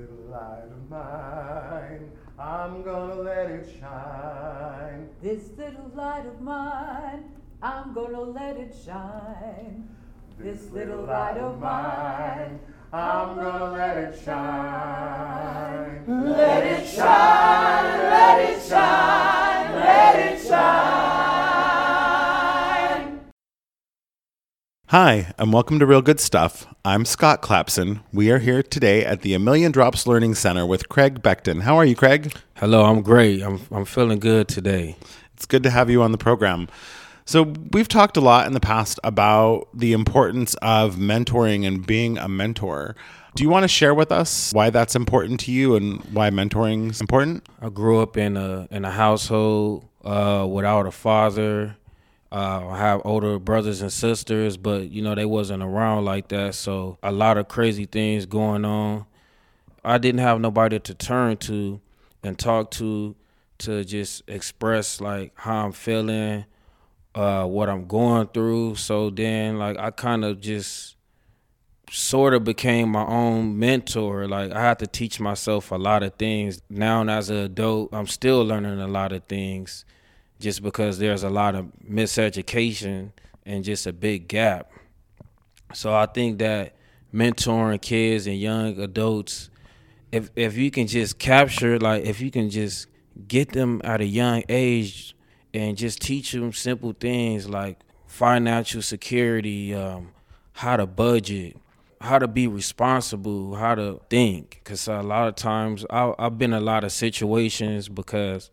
little light of mine, I'm gonna let it shine. This little light of mine, I'm gonna let it shine. This little light of mine, I'm gonna let it shine. Let it shine, let it shine, let it shine. Hi, and welcome to Real Good Stuff. I'm Scott Clapson. We are here today at the A Million Drops Learning Center with Craig Beckton. How are you, Craig? Hello, I'm great. I'm I'm feeling good today. It's good to have you on the program. So, we've talked a lot in the past about the importance of mentoring and being a mentor. Do you want to share with us why that's important to you and why mentoring is important? I grew up in a in a household uh, without a father. Uh, I have older brothers and sisters, but you know they wasn't around like that. So a lot of crazy things going on. I didn't have nobody to turn to and talk to to just express like how I'm feeling, uh, what I'm going through. So then like I kind of just sort of became my own mentor. Like I had to teach myself a lot of things. Now as an adult, I'm still learning a lot of things just because there's a lot of miseducation and just a big gap. So I think that mentoring kids and young adults, if if you can just capture like if you can just get them at a young age and just teach them simple things like financial security, um, how to budget, how to be responsible, how to think. Because a lot of times I, I've been in a lot of situations because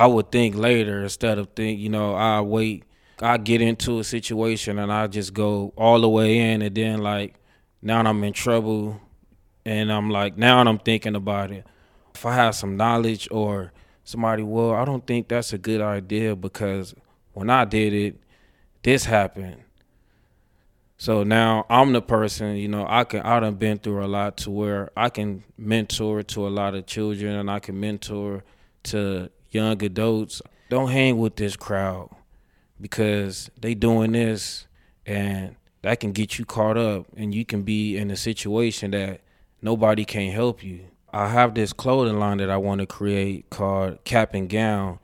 I would think later instead of think, you know, I wait, I get into a situation and I just go all the way in and then like now I'm in trouble and I'm like now I'm thinking about it. If I have some knowledge or somebody, well, I don't think that's a good idea because when I did it, this happened. So now I'm the person, you know, I can I done been through a lot to where I can mentor to a lot of children and I can mentor to young adults. Don't hang with this crowd because they doing this and that can get you caught up and you can be in a situation that nobody can help you. I have this clothing line that I want to create called Cap and Gown.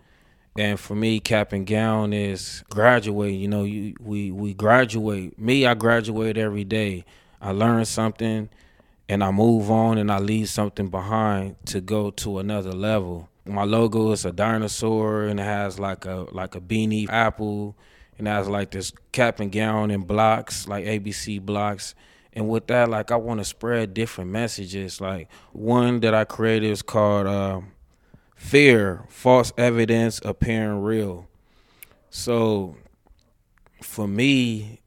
And for me, cap and gown is graduate. You know, you we we graduate. Me, I graduate every day. I learn something, and I move on, and I leave something behind to go to another level. My logo is a dinosaur, and it has like a like a beanie apple, and it has like this cap and gown and blocks, like ABC blocks. And with that, like I want to spread different messages. Like one that I created is called. Um, fear, false evidence appearing real. So for me,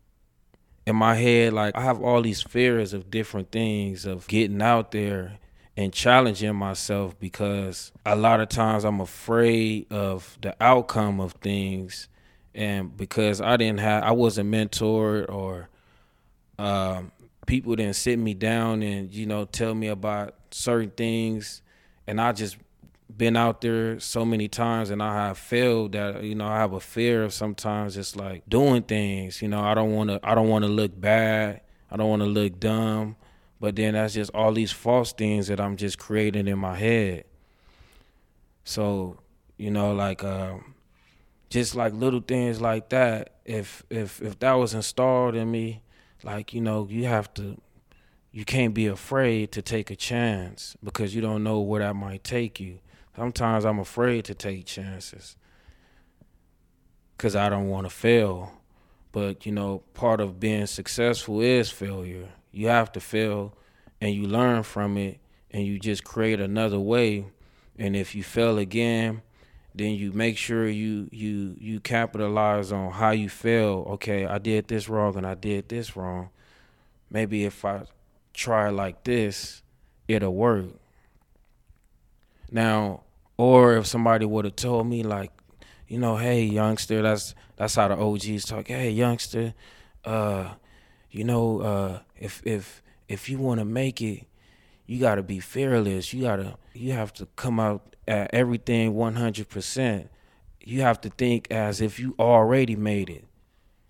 in my head, like I have all these fears of different things, of getting out there and challenging myself because a lot of times I'm afraid of the outcome of things. And because I didn't have, I wasn't mentored or um, people didn't sit me down and, you know, tell me about certain things. And I just been out there so many times and I have failed that you know I have a fear of sometimes just like doing things you know I don't want to I don't want to look bad I don't want to look dumb but then that's just all these false things that I'm just creating in my head so you know like um, just like little things like that if if if that was installed in me like you know you have to you can't be afraid to take a chance because you don't know where that might take you Sometimes I'm afraid to take chances because I don't want to fail. But, you know, part of being successful is failure. You have to fail and you learn from it and you just create another way. And if you fail again, then you make sure you you you capitalize on how you fail. Okay, I did this wrong and I did this wrong. Maybe if I try like this, it'll work. Now, or if somebody would have told me like, you know, hey youngster, that's that's how the OGs talk. Hey youngster, uh, you know, uh, if if if you want to make it, you got to be fearless. You gotta you have to come out at everything one hundred percent. You have to think as if you already made it.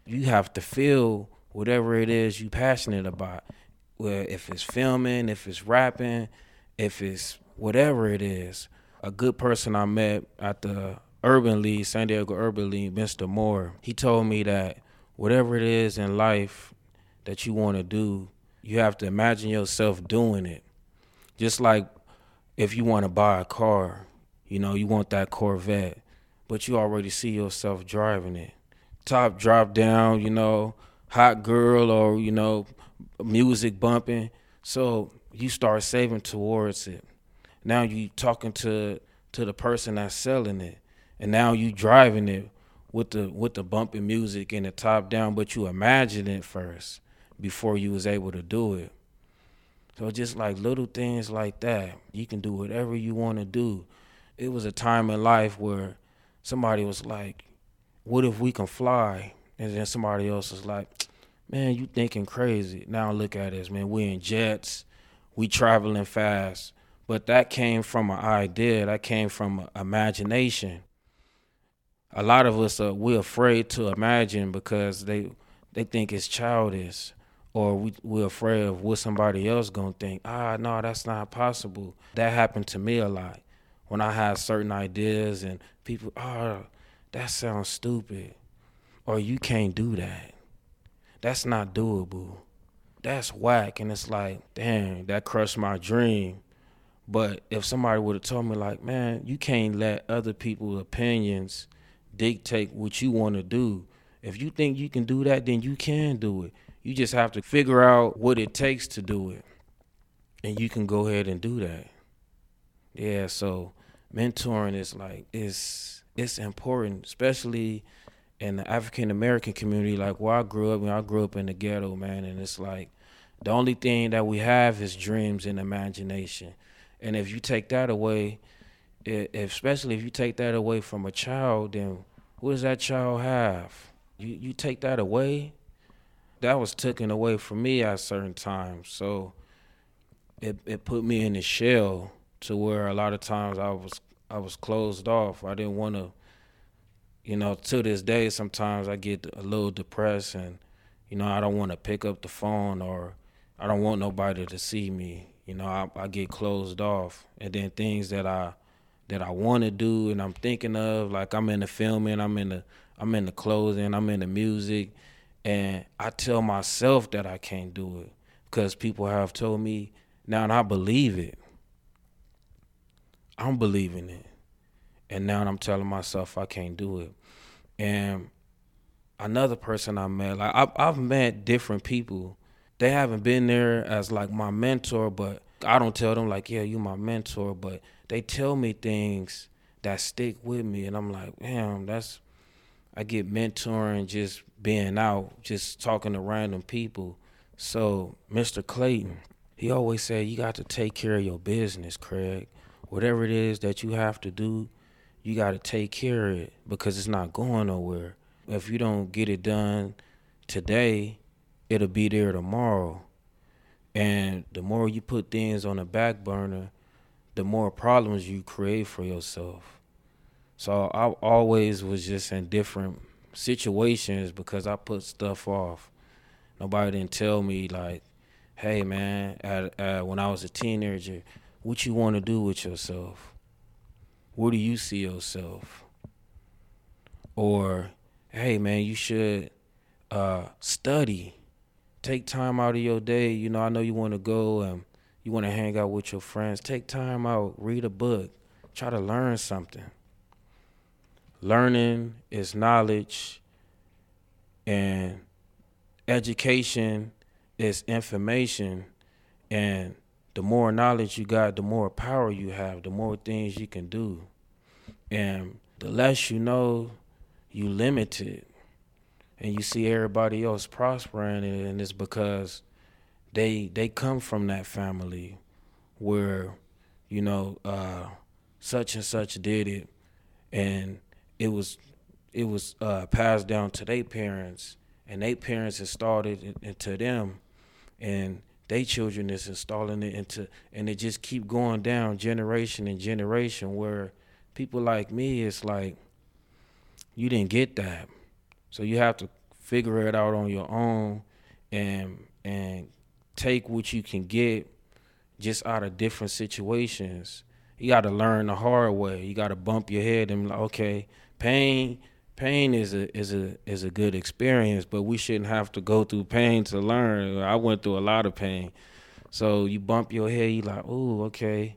You have to feel whatever it is you passionate about. Where if it's filming, if it's rapping, if it's whatever it is. A good person I met at the Urban League, San Diego Urban League, Mr. Moore, he told me that whatever it is in life that you want to do, you have to imagine yourself doing it. Just like if you want to buy a car, you know, you want that Corvette, but you already see yourself driving it. Top drop down, you know, hot girl or, you know, music bumping. So you start saving towards it. Now you talking to to the person that's selling it. And now you driving it with the with the bumping music and the top down, but you imagine it first before you was able to do it. So just like little things like that, you can do whatever you want to do. It was a time in life where somebody was like, "What if we can fly?" And then somebody else was like, "Man, you thinking crazy." Now look at us, man. We in jets, we traveling fast, but that came from an idea. That came from imagination. A lot of us are we afraid to imagine because they they think it's childish or we, we're afraid of what somebody else gonna think. Ah, no, that's not possible. That happened to me a lot when I had certain ideas and people, oh, that sounds stupid, or you can't do that. That's not doable. That's whack, and it's like, damn, that crushed my dream. But if somebody would have told me, like, man, you can't let other people's opinions dictate what you want to do. If you think you can do that, then you can do it. You just have to figure out what it takes to do it. And you can go ahead and do that. Yeah, so mentoring is like it's it's important, especially in the African American community, like where I grew up, I grew up in the ghetto, man, and it's like the only thing that we have is dreams and imagination. And if you take that away, especially if you take that away from a child, then what does that child have? You you take that away, that was taken away from me at certain times. So it it put me in a shell to where a lot of times I was I was closed off. I didn't want to you know, to this day sometimes I get a little depressed and you know, I don't want to pick up the phone or I don't want nobody to see me. You know, I, I get closed off and then things that I that I want to do and I'm thinking of like I'm in the filming, I'm in the I'm in the clothing, I'm in the music and I tell myself that I can't do it because people have told me now and I believe it. I'm believing it. And now I'm telling myself I can't do it. And another person I met, like I've, I've met different people. They haven't been there as like my mentor, but I don't tell them like, yeah, you my mentor, but they tell me things that stick with me, and I'm like, damn, that's I get mentoring just being out, just talking to random people. So Mr. Clayton, he always said you got to take care of your business, Craig. Whatever it is that you have to do, you got to take care of it because it's not going nowhere. If you don't get it done today, it'll be there tomorrow. And the more you put things on the back burner, the more problems you create for yourself. So I always was just in different situations because I put stuff off. Nobody didn't tell me like, "Hey, man, at, at, when I was a teenager, what you want to do with yourself? Where do you see yourself?" Or, "Hey, man, you should uh, study. Take time out of your day. You know, I know you want to go and you want to hang out with your friends. Take time out, read a book, try to learn something." Learning is knowledge and education is information. And the more knowledge you got the more power you have the more things you can do. And the less you know you limited. And you see everybody else prospering and it's because they they come from that family where you know uh, such and such did it. And it was it was uh, passed down to their parents, and their parents installed it into them, and their children is installing it into, and it just keep going down generation and generation. Where people like me, it's like you didn't get that, so you have to figure it out on your own, and and take what you can get, just out of different situations. You got to learn the hard way. You got to bump your head and like, okay, pain pain is a is a is a good experience, but we shouldn't have to go through pain to learn. I went through a lot of pain. So you bump your head, you like, oh, okay,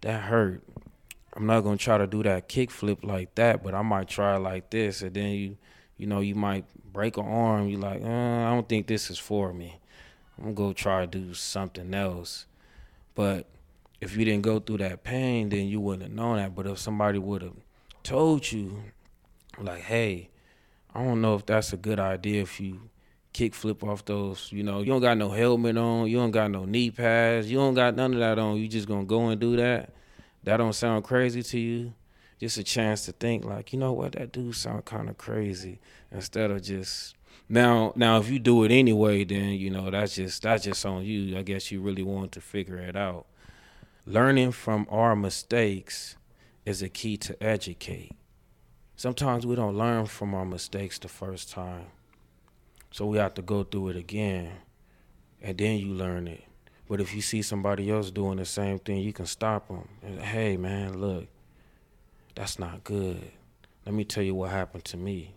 that hurt. I'm not gonna try to do that kick flip like that, but I might try like this, and then you, you know, you might break an arm. You like, uh, I don't think this is for me. I'm gonna go try to do something else. But if you didn't go through that pain, then you wouldn't have known that. But if somebody would have told you, like, hey, I don't know if that's a good idea if you kick flip off those, you know, you don't got no helmet on, you don't got no knee pads, you don't got none of that on, you just gonna go and do that. That don't sound crazy to you. Just a chance to think like, you know what, that do sound kind of crazy. Instead of just now, now if you do it anyway, then you know that's just that's just on you. I guess you really want to figure it out. Learning from our mistakes is a key to educate. Sometimes we don't learn from our mistakes the first time. So we have to go through it again and then you learn it. But if you see somebody else doing the same thing, you can stop them. And, hey, man, look, that's not good. Let me tell you what happened to me.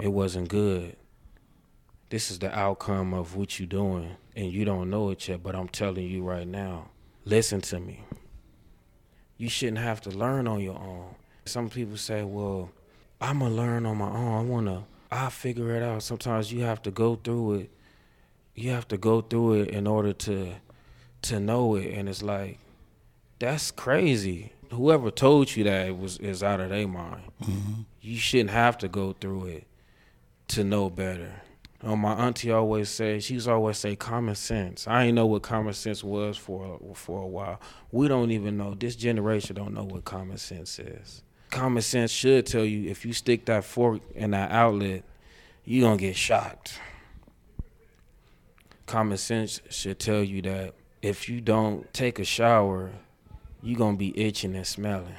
It wasn't good. This is the outcome of what you're doing, and you don't know it yet, but I'm telling you right now. Listen to me. You shouldn't have to learn on your own. Some people say, well, I'm going to learn on my own. I want to, i figure it out. Sometimes you have to go through it. You have to go through it in order to to know it. And it's like, that's crazy. Whoever told you that was is out of their mind. Mm-hmm. You shouldn't have to go through it to know better. You know, my auntie always say she used to always say common sense. I ain't know what common sense was for for a while. We don't even know. This generation don't know what common sense is common sense should tell you if you stick that fork in that outlet, you're gonna get shocked. Common sense should tell you that if you don't take a shower, you're gonna be itching and smelling.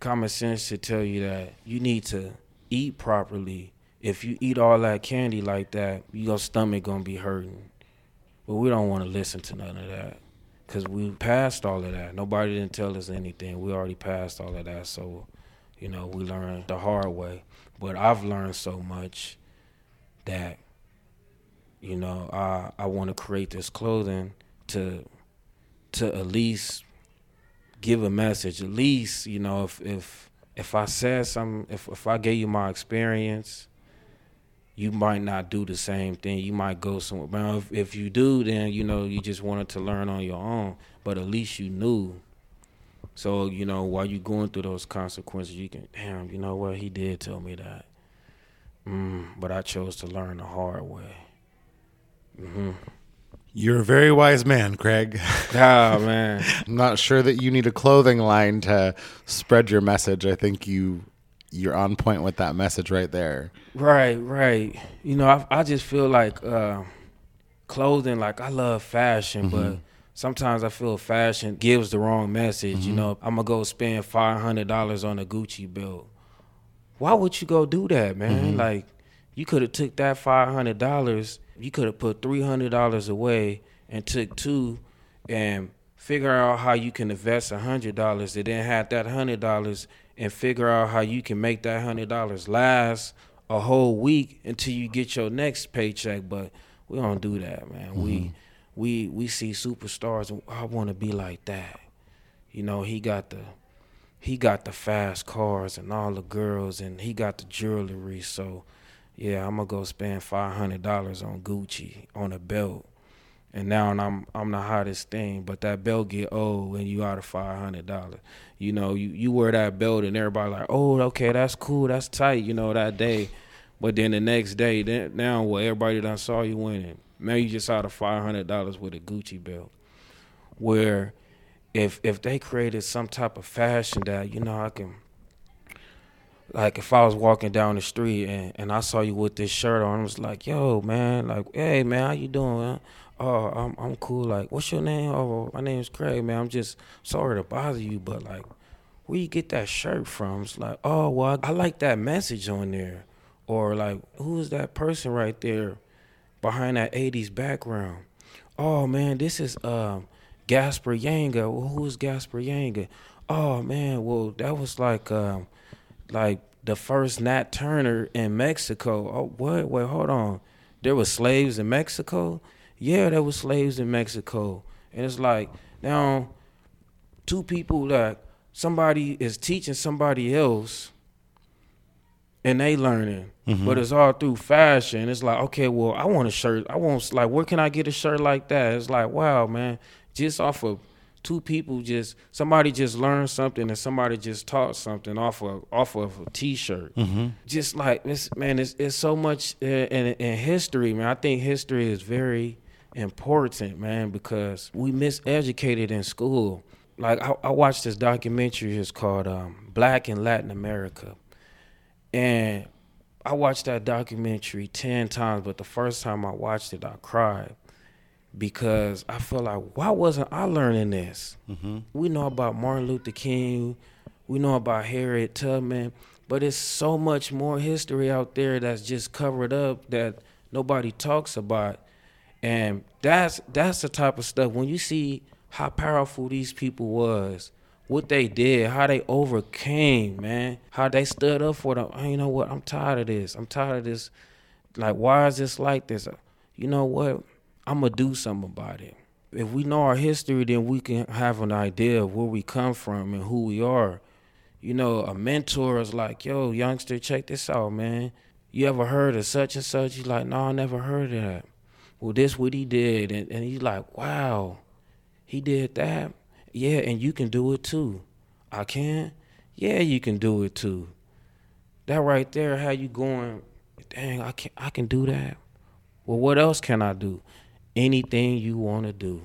Common sense should tell you that you need to eat properly. If you eat all that candy like that, your stomach gonna be hurting. But we don't want to listen to none of that because we passed all of that. Nobody didn't tell us anything. We already passed all of that. So, you know, we learned the hard way. But I've learned so much that, you know, I I want to create this clothing to to at least give a message. At least, you know, if if if I said something, if if I gave you my experience you might not do the same thing. You might go somewhere. But if, if you do, then you know you just wanted to learn on your own. But at least you knew. So you know while you going through those consequences, you can damn. You know what he did tell me that. Mm, but I chose to learn the hard way. Mm-hmm. You're a very wise man, Craig. Ah, man. I'm not sure that you need a clothing line to spread your message. I think you you're on point with that message right there. Right, right. You know, I, I just feel like uh, clothing. Like I love fashion, mm-hmm. but sometimes I feel fashion gives the wrong message. Mm-hmm. You know, I'm gonna go spend five hundred dollars on a Gucci belt. Why would you go do that, man? Mm-hmm. Like, you could have took that five hundred dollars. You could have put three hundred dollars away and took two, and figure out how you can invest a hundred dollars, and then have that hundred dollars and figure out how you can make that hundred dollars last a whole week until you get your next paycheck. But we don't do that, man. Mm-hmm. We we we see superstars and I want to be like that. You know, he got the he got the fast cars and all the girls and he got the jewelry. So yeah, I'm gonna go spend five hundred dollars on Gucci on a belt and now I'm I'm the hottest thing. But that belt get old and you out of five hundred dollars. You know, you, you wear that belt and everybody like, oh, okay, that's cool, that's tight. You know that day, but then the next day, then now what? Everybody done saw you winning. Now you just out of five hundred dollars with a Gucci belt. Where, if if they created some type of fashion that you know I can like if I was walking down the street and, and I saw you with this shirt on, I was like, yo, man, like, hey man, how you doing? Oh, I'm I'm cool. Like, what's your name? Oh, my name's Craig, man. I'm just sorry to bother you, but like, where you get that shirt from? It's like, oh, well, I, I like that message on there, or like, who is that person right there? behind that 80s background. Oh man, this is um Gaspar Yanga. Well, who is Gaspar Yanga? Oh man, well that was like um like the first Nat Turner in Mexico. Oh what? Wait, hold on. There were slaves in Mexico? Yeah, there were slaves in Mexico. And it's like now two people that somebody is teaching somebody else and they learning. Mm-hmm. But it's all through fashion. It's like okay well i want a shirt. I want like where can i get a shirt like that? It's like wow man. Just off of two people just somebody just learned something and somebody just taught something off of off of a t-shirt. Mm-hmm. Just like this man it's, it's so much in, in, in history man. I think history is very important man because we miseducated in school. Like i, I watched this documentary it's called um, black in latin america. And I watched that documentary 10 times, but the first time I watched it, I cried because I felt like, why wasn't I learning this? We know about Martin Luther King, we know about Harriet Tubman, but it's so much more history out there that's just covered up that nobody talks about. And that's that's the type of stuff when you see how powerful these people was, what they did, how they overcame, man, how they stood up for them. Oh, you know what? I'm tired of this. I'm tired of this. Like, why is this like this? You know what? I'm gonna do something about it. If we know our history, then we can have an idea of where we come from and who we are. You know, a mentor is like, yo, youngster, check this out, man. You ever heard of such and such? He's like, no, I never heard of that. Well, this what he did. And, and he's like, wow, he did that? Yeah, and you can do it too. I can? Yeah, you can do it too. That right there, how you going, dang, I can I can do that. Well, what else can I do? Anything you want to do.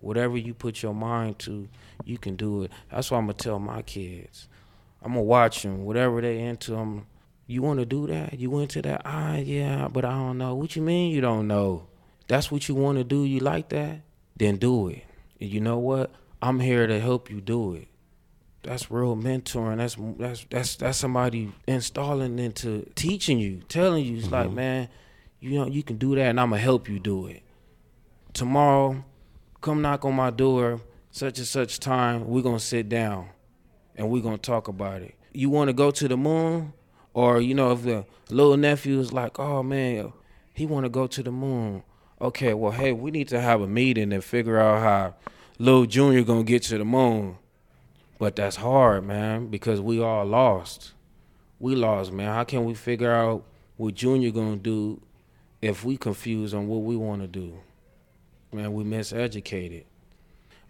Whatever you put your mind to, you can do it. That's what I'm to tell my kids. I'm to watch them, whatever they into. them. you want to do that? You into that? Ah, yeah, but I don't know. What you mean you don't know? That's what you want to do. You like that? Then do it. And you know what? I'm here to help you do it. That's real mentoring. That's that's that's that's somebody installing into teaching you, telling you. It's like, mm-hmm. man, you know, you can do that, and I'm gonna help you do it. Tomorrow, come knock on my door, such and such time. We're gonna sit down, and we're gonna talk about it. You want to go to the moon, or you know, if the little nephew is like, oh man, he want to go to the moon. Okay, well, hey, we need to have a meeting and figure out how little Junior gonna get to the moon. But that's hard, man, because we all lost. We lost, man. How can we figure out what Junior gonna do if we confused on what we want to do? Man, we miseducated.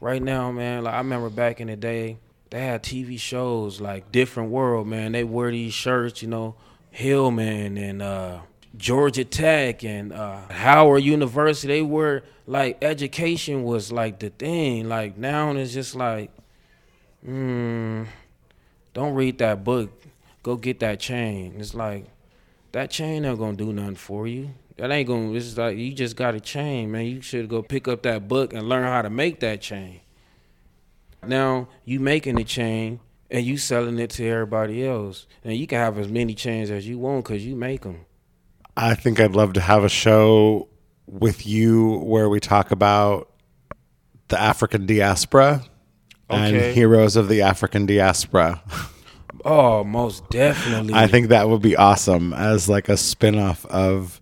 Right now, man, like I remember back in the day, they had TV shows like Different World, man. They wear these shirts, you know, Hillman and uh, Georgia Tech and uh, Howard University. They were like education was like the thing. Like now it's just like, mm, don't read that book. Go get that chain. It's like that chain ain't gonna do nothing for you. That ain't gonna. It's like you just got a chain, man. You should go pick up that book and learn how to make that chain. Now you making the chain and you selling it to everybody else, and you can have as many chains as you want because you make them. I think I'd love to have a show with you where we talk about the African diaspora Okay. and heroes of the African diaspora. Oh, most definitely. I think that would be awesome as like a spin-off of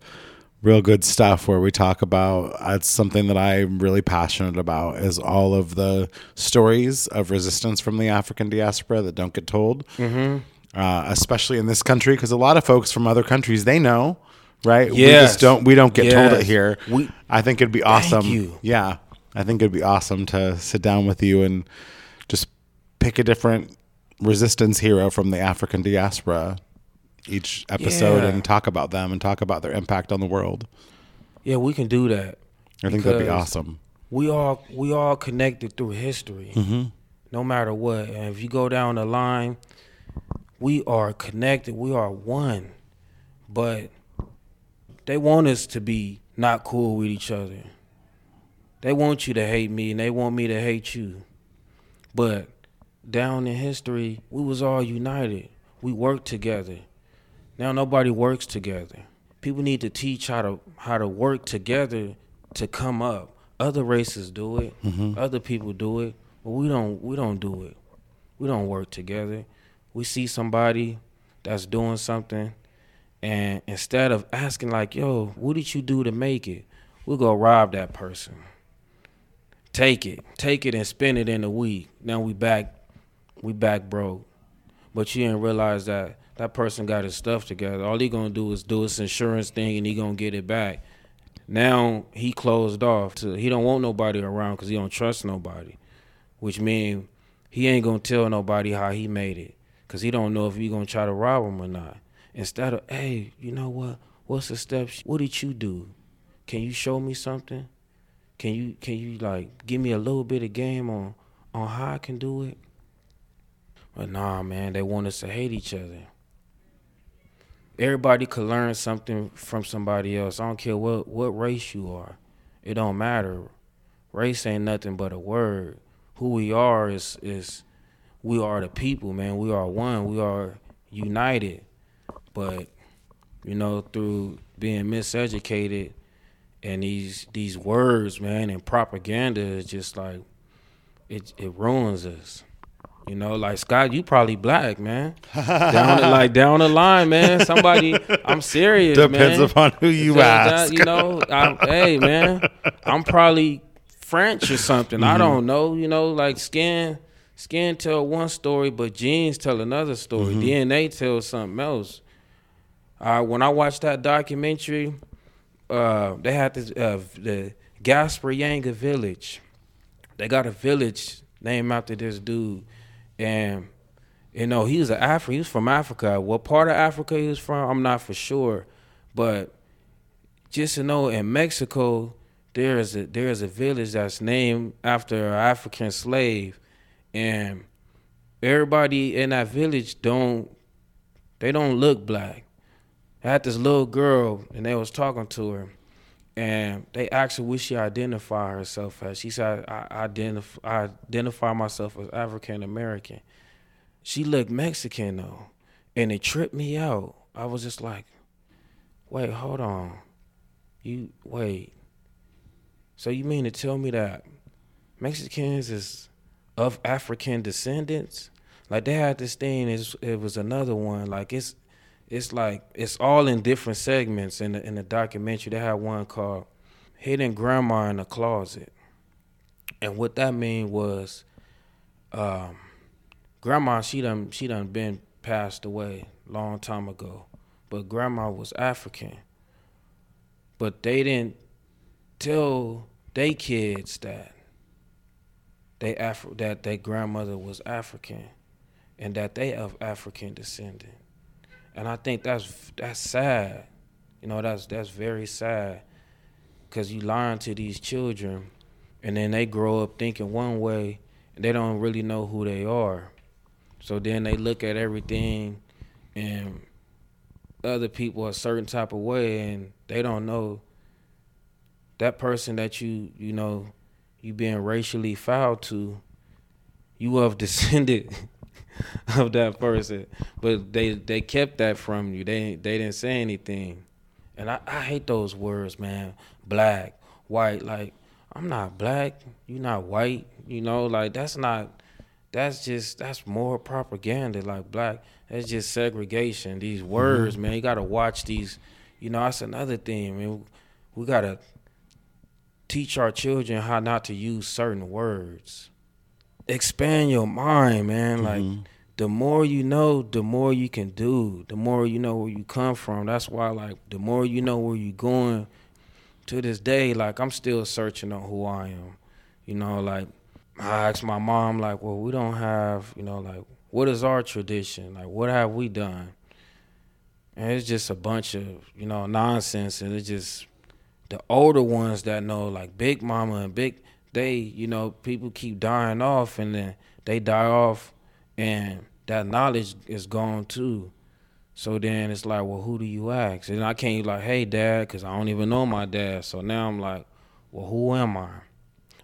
real good stuff where we talk about it's something that I'm really passionate about is all of the stories of resistance from the African diaspora that don't get told. Mm-hmm. Uh, especially in this country because a lot of folks from other countries they know right we just don't we don't get told it here We- i think it'd be awesome yeah i think it'd be awesome to sit down with you and just pick a different resistance hero from the African diaspora each episode Yeah. and talk about them and talk about their impact on the world. yeah, we can do that. I think that'd be awesome. We all we all connected through history, Mm-hmm. no matter what. And if you go down the line, we are connected. We are one. But they want us to be not cool with each other. They want you to hate me, and they want me to hate you. But down in history, we was all united. We worked together. Now nobody works together people need to teach how to how to work together to come up. Other races do it. Mm-hmm. Other people do it, but we don't. We don't do it. We don't work together. We see somebody that's doing something, and instead of asking like, "Yo, what did you do to make it?" We'll go rob that person. Take it, take it, and spend it in a week. Now we back, we back broke. But you didn't realize that that person got his stuff together. All he gonna do is do his insurance thing, and he gonna get it back. Now he closed off. To he don't want nobody around because he don't trust nobody, which means he ain't gonna tell nobody how he made it because he don't know if he gonna try to rob him or not. Instead of, hey, you know what? What's the steps? What did you do? Can you show me something? Can you can you like give me a little bit of game on on how I can do it? But nah, man, they want us to hate each other. Everybody could learn something from somebody else. I don't care what what race you are. It don't matter. Race ain't nothing but a word. Who we are is is we are the people, man. We are one. We are united. But you know, through being miseducated and these these words, man, and propaganda is just like it it ruins us. You know, like Scott, you probably black, man. down the, like down the line, man. Somebody, I'm serious, Depends man. upon who you ask. you know, I'm, hey, man, I'm probably French or something. Mm-hmm. I don't know. You know, like skin, skin tell one story, but genes tell another story. Mm-hmm. DNA tells something else. Uh, when I watched that documentary, uh, they had this uh, the Gaspar Yanga village. They got a village named after this dude, and you know he was an Afro. He was from Africa. What part of Africa he was from, I'm not for sure, but just to know in Mexico there is a there is a village that's named after an African slave, and everybody in that village don't they don't look black. I had this little girl and they was talking to her and they asked her what she identify herself as. She said, I, identif- I identify myself as African American. She looked Mexican though, and it tripped me out. I was just like, wait, hold on. You, wait. So you mean to tell me that Mexicans is of African descendants? Like they had this thing, it was another one. Like it's, it's like it's all in different segments in the in the documentary. They had one called "Hidden Grandma in the Closet," and what that mean was, um, Grandma she done she done been passed away long time ago, but Grandma was African. But they didn't tell they kids that they Afro that their grandmother was African, and that they of African descendant and I think that's that's sad. You know, that's that's very sad because you lying to these children, and then they grow up thinking one way, and they don't really know who they are. So then they look at everything, and other people a certain type of way, and they don't know that person that you you know you being racially foul to. You have descended of that person, but they they kept that from you. They they didn't say anything, and I, I hate those words, man. Black, white, like I'm not black. you're not white. You know, like that's not. That's just that's more propaganda. Like black, that's just segregation. These mm-hmm. words, man. You gotta watch these. You know, that's another thing. Man, we gotta teach our children how not to use certain words expand your mind, man. Like mm-hmm. the more you know, the more you can do. The more you know where you come from. That's why, like, the more you know where you're going. To this day, like, I'm still searching on who I am. You know, like, I asked my mom, like, well, we don't have, you know, like, what is our tradition? Like, what have we done? And it's just a bunch of, you know, nonsense. And it's just the older ones that know, like Big Mama and Big, they, you know, people keep dying off and then they die off and that knowledge is gone too. So then it's like, well, who do you ask? And I can't like, hey, dad, because I don't even know my dad. So now I'm like, well, who am I?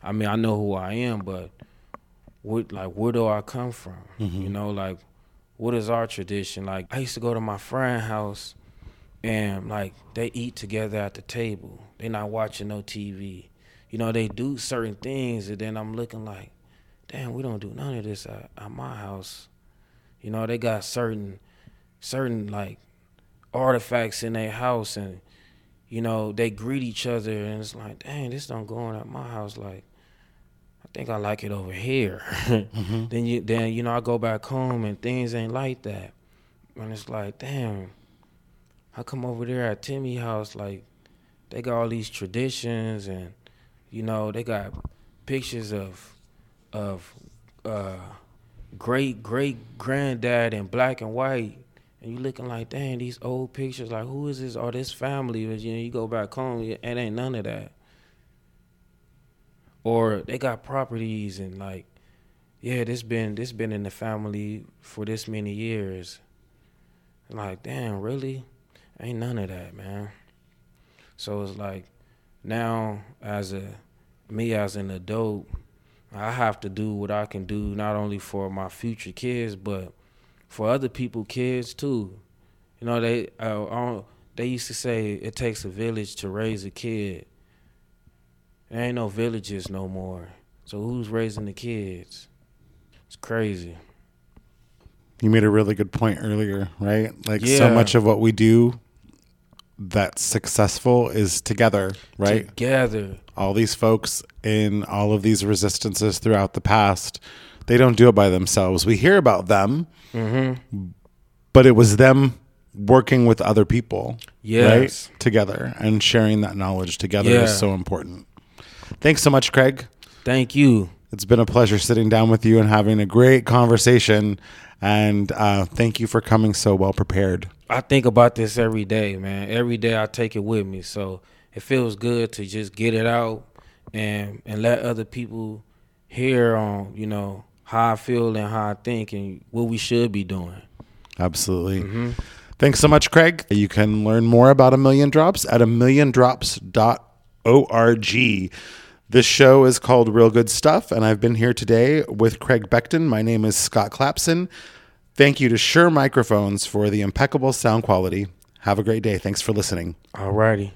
I mean, I know who I am, but what, like, where do I come from? Mm-hmm. You know, like, what is our tradition? Like, I used to go to my friend's house, and like they eat together at the table. They not watching no TV. You know, they do certain things, and then I'm looking like, damn, we don't do none of this at, at my house. You know, they got certain certain like artifacts in their house, and you know they greet each other, and it's like, dang, this don't go on at my house. Like, I think I like it over here. Mm-hmm. Then you then you know I go back home and things ain't like that, and it's like, damn, I come over there at Timmy house like they got all these traditions and you know they got pictures of of uh, great great granddad in black and white. And you looking like dang these old pictures like who is this? Or this family but you know you go back home it ain't none of that. Or they got properties and like yeah this been this been in the family for this many years. Like damn really? Ain't none of that man. So it's like now as a me as an adult i have to do what i can do not only for my future kids but for other people kids too. You know they uh, they used to say it takes a village to raise a kid. There ain't no villages no more. So who's raising the kids? It's crazy. You made a really good point earlier, right? Like so much of what we do that's successful is together, right? together all these folks in all of these resistances throughout the past, they don't do it by themselves. We hear about them, Mm-hmm. but it was them working with other people, Yes. right? Together and sharing that knowledge together Yeah. is so important. Thanks so much, Craig. thank you It's been a pleasure sitting down with you and having a great conversation. And uh, thank you for coming so well prepared. I think about this every day, man. Every day I take it with me. So it feels good to just get it out and and let other people hear on, you know, how I feel and how I think and what we should be doing. Absolutely. Mm-hmm. Thanks so much, Craig. You can learn more about A Million Drops at a milliondrops.org. This show is called Real Good Stuff, and I've been here today with Craig Beckton. My name is Scott Clapson. Thank you to Shure Microphones for the impeccable sound quality. Have a great day. Thanks for listening. All righty.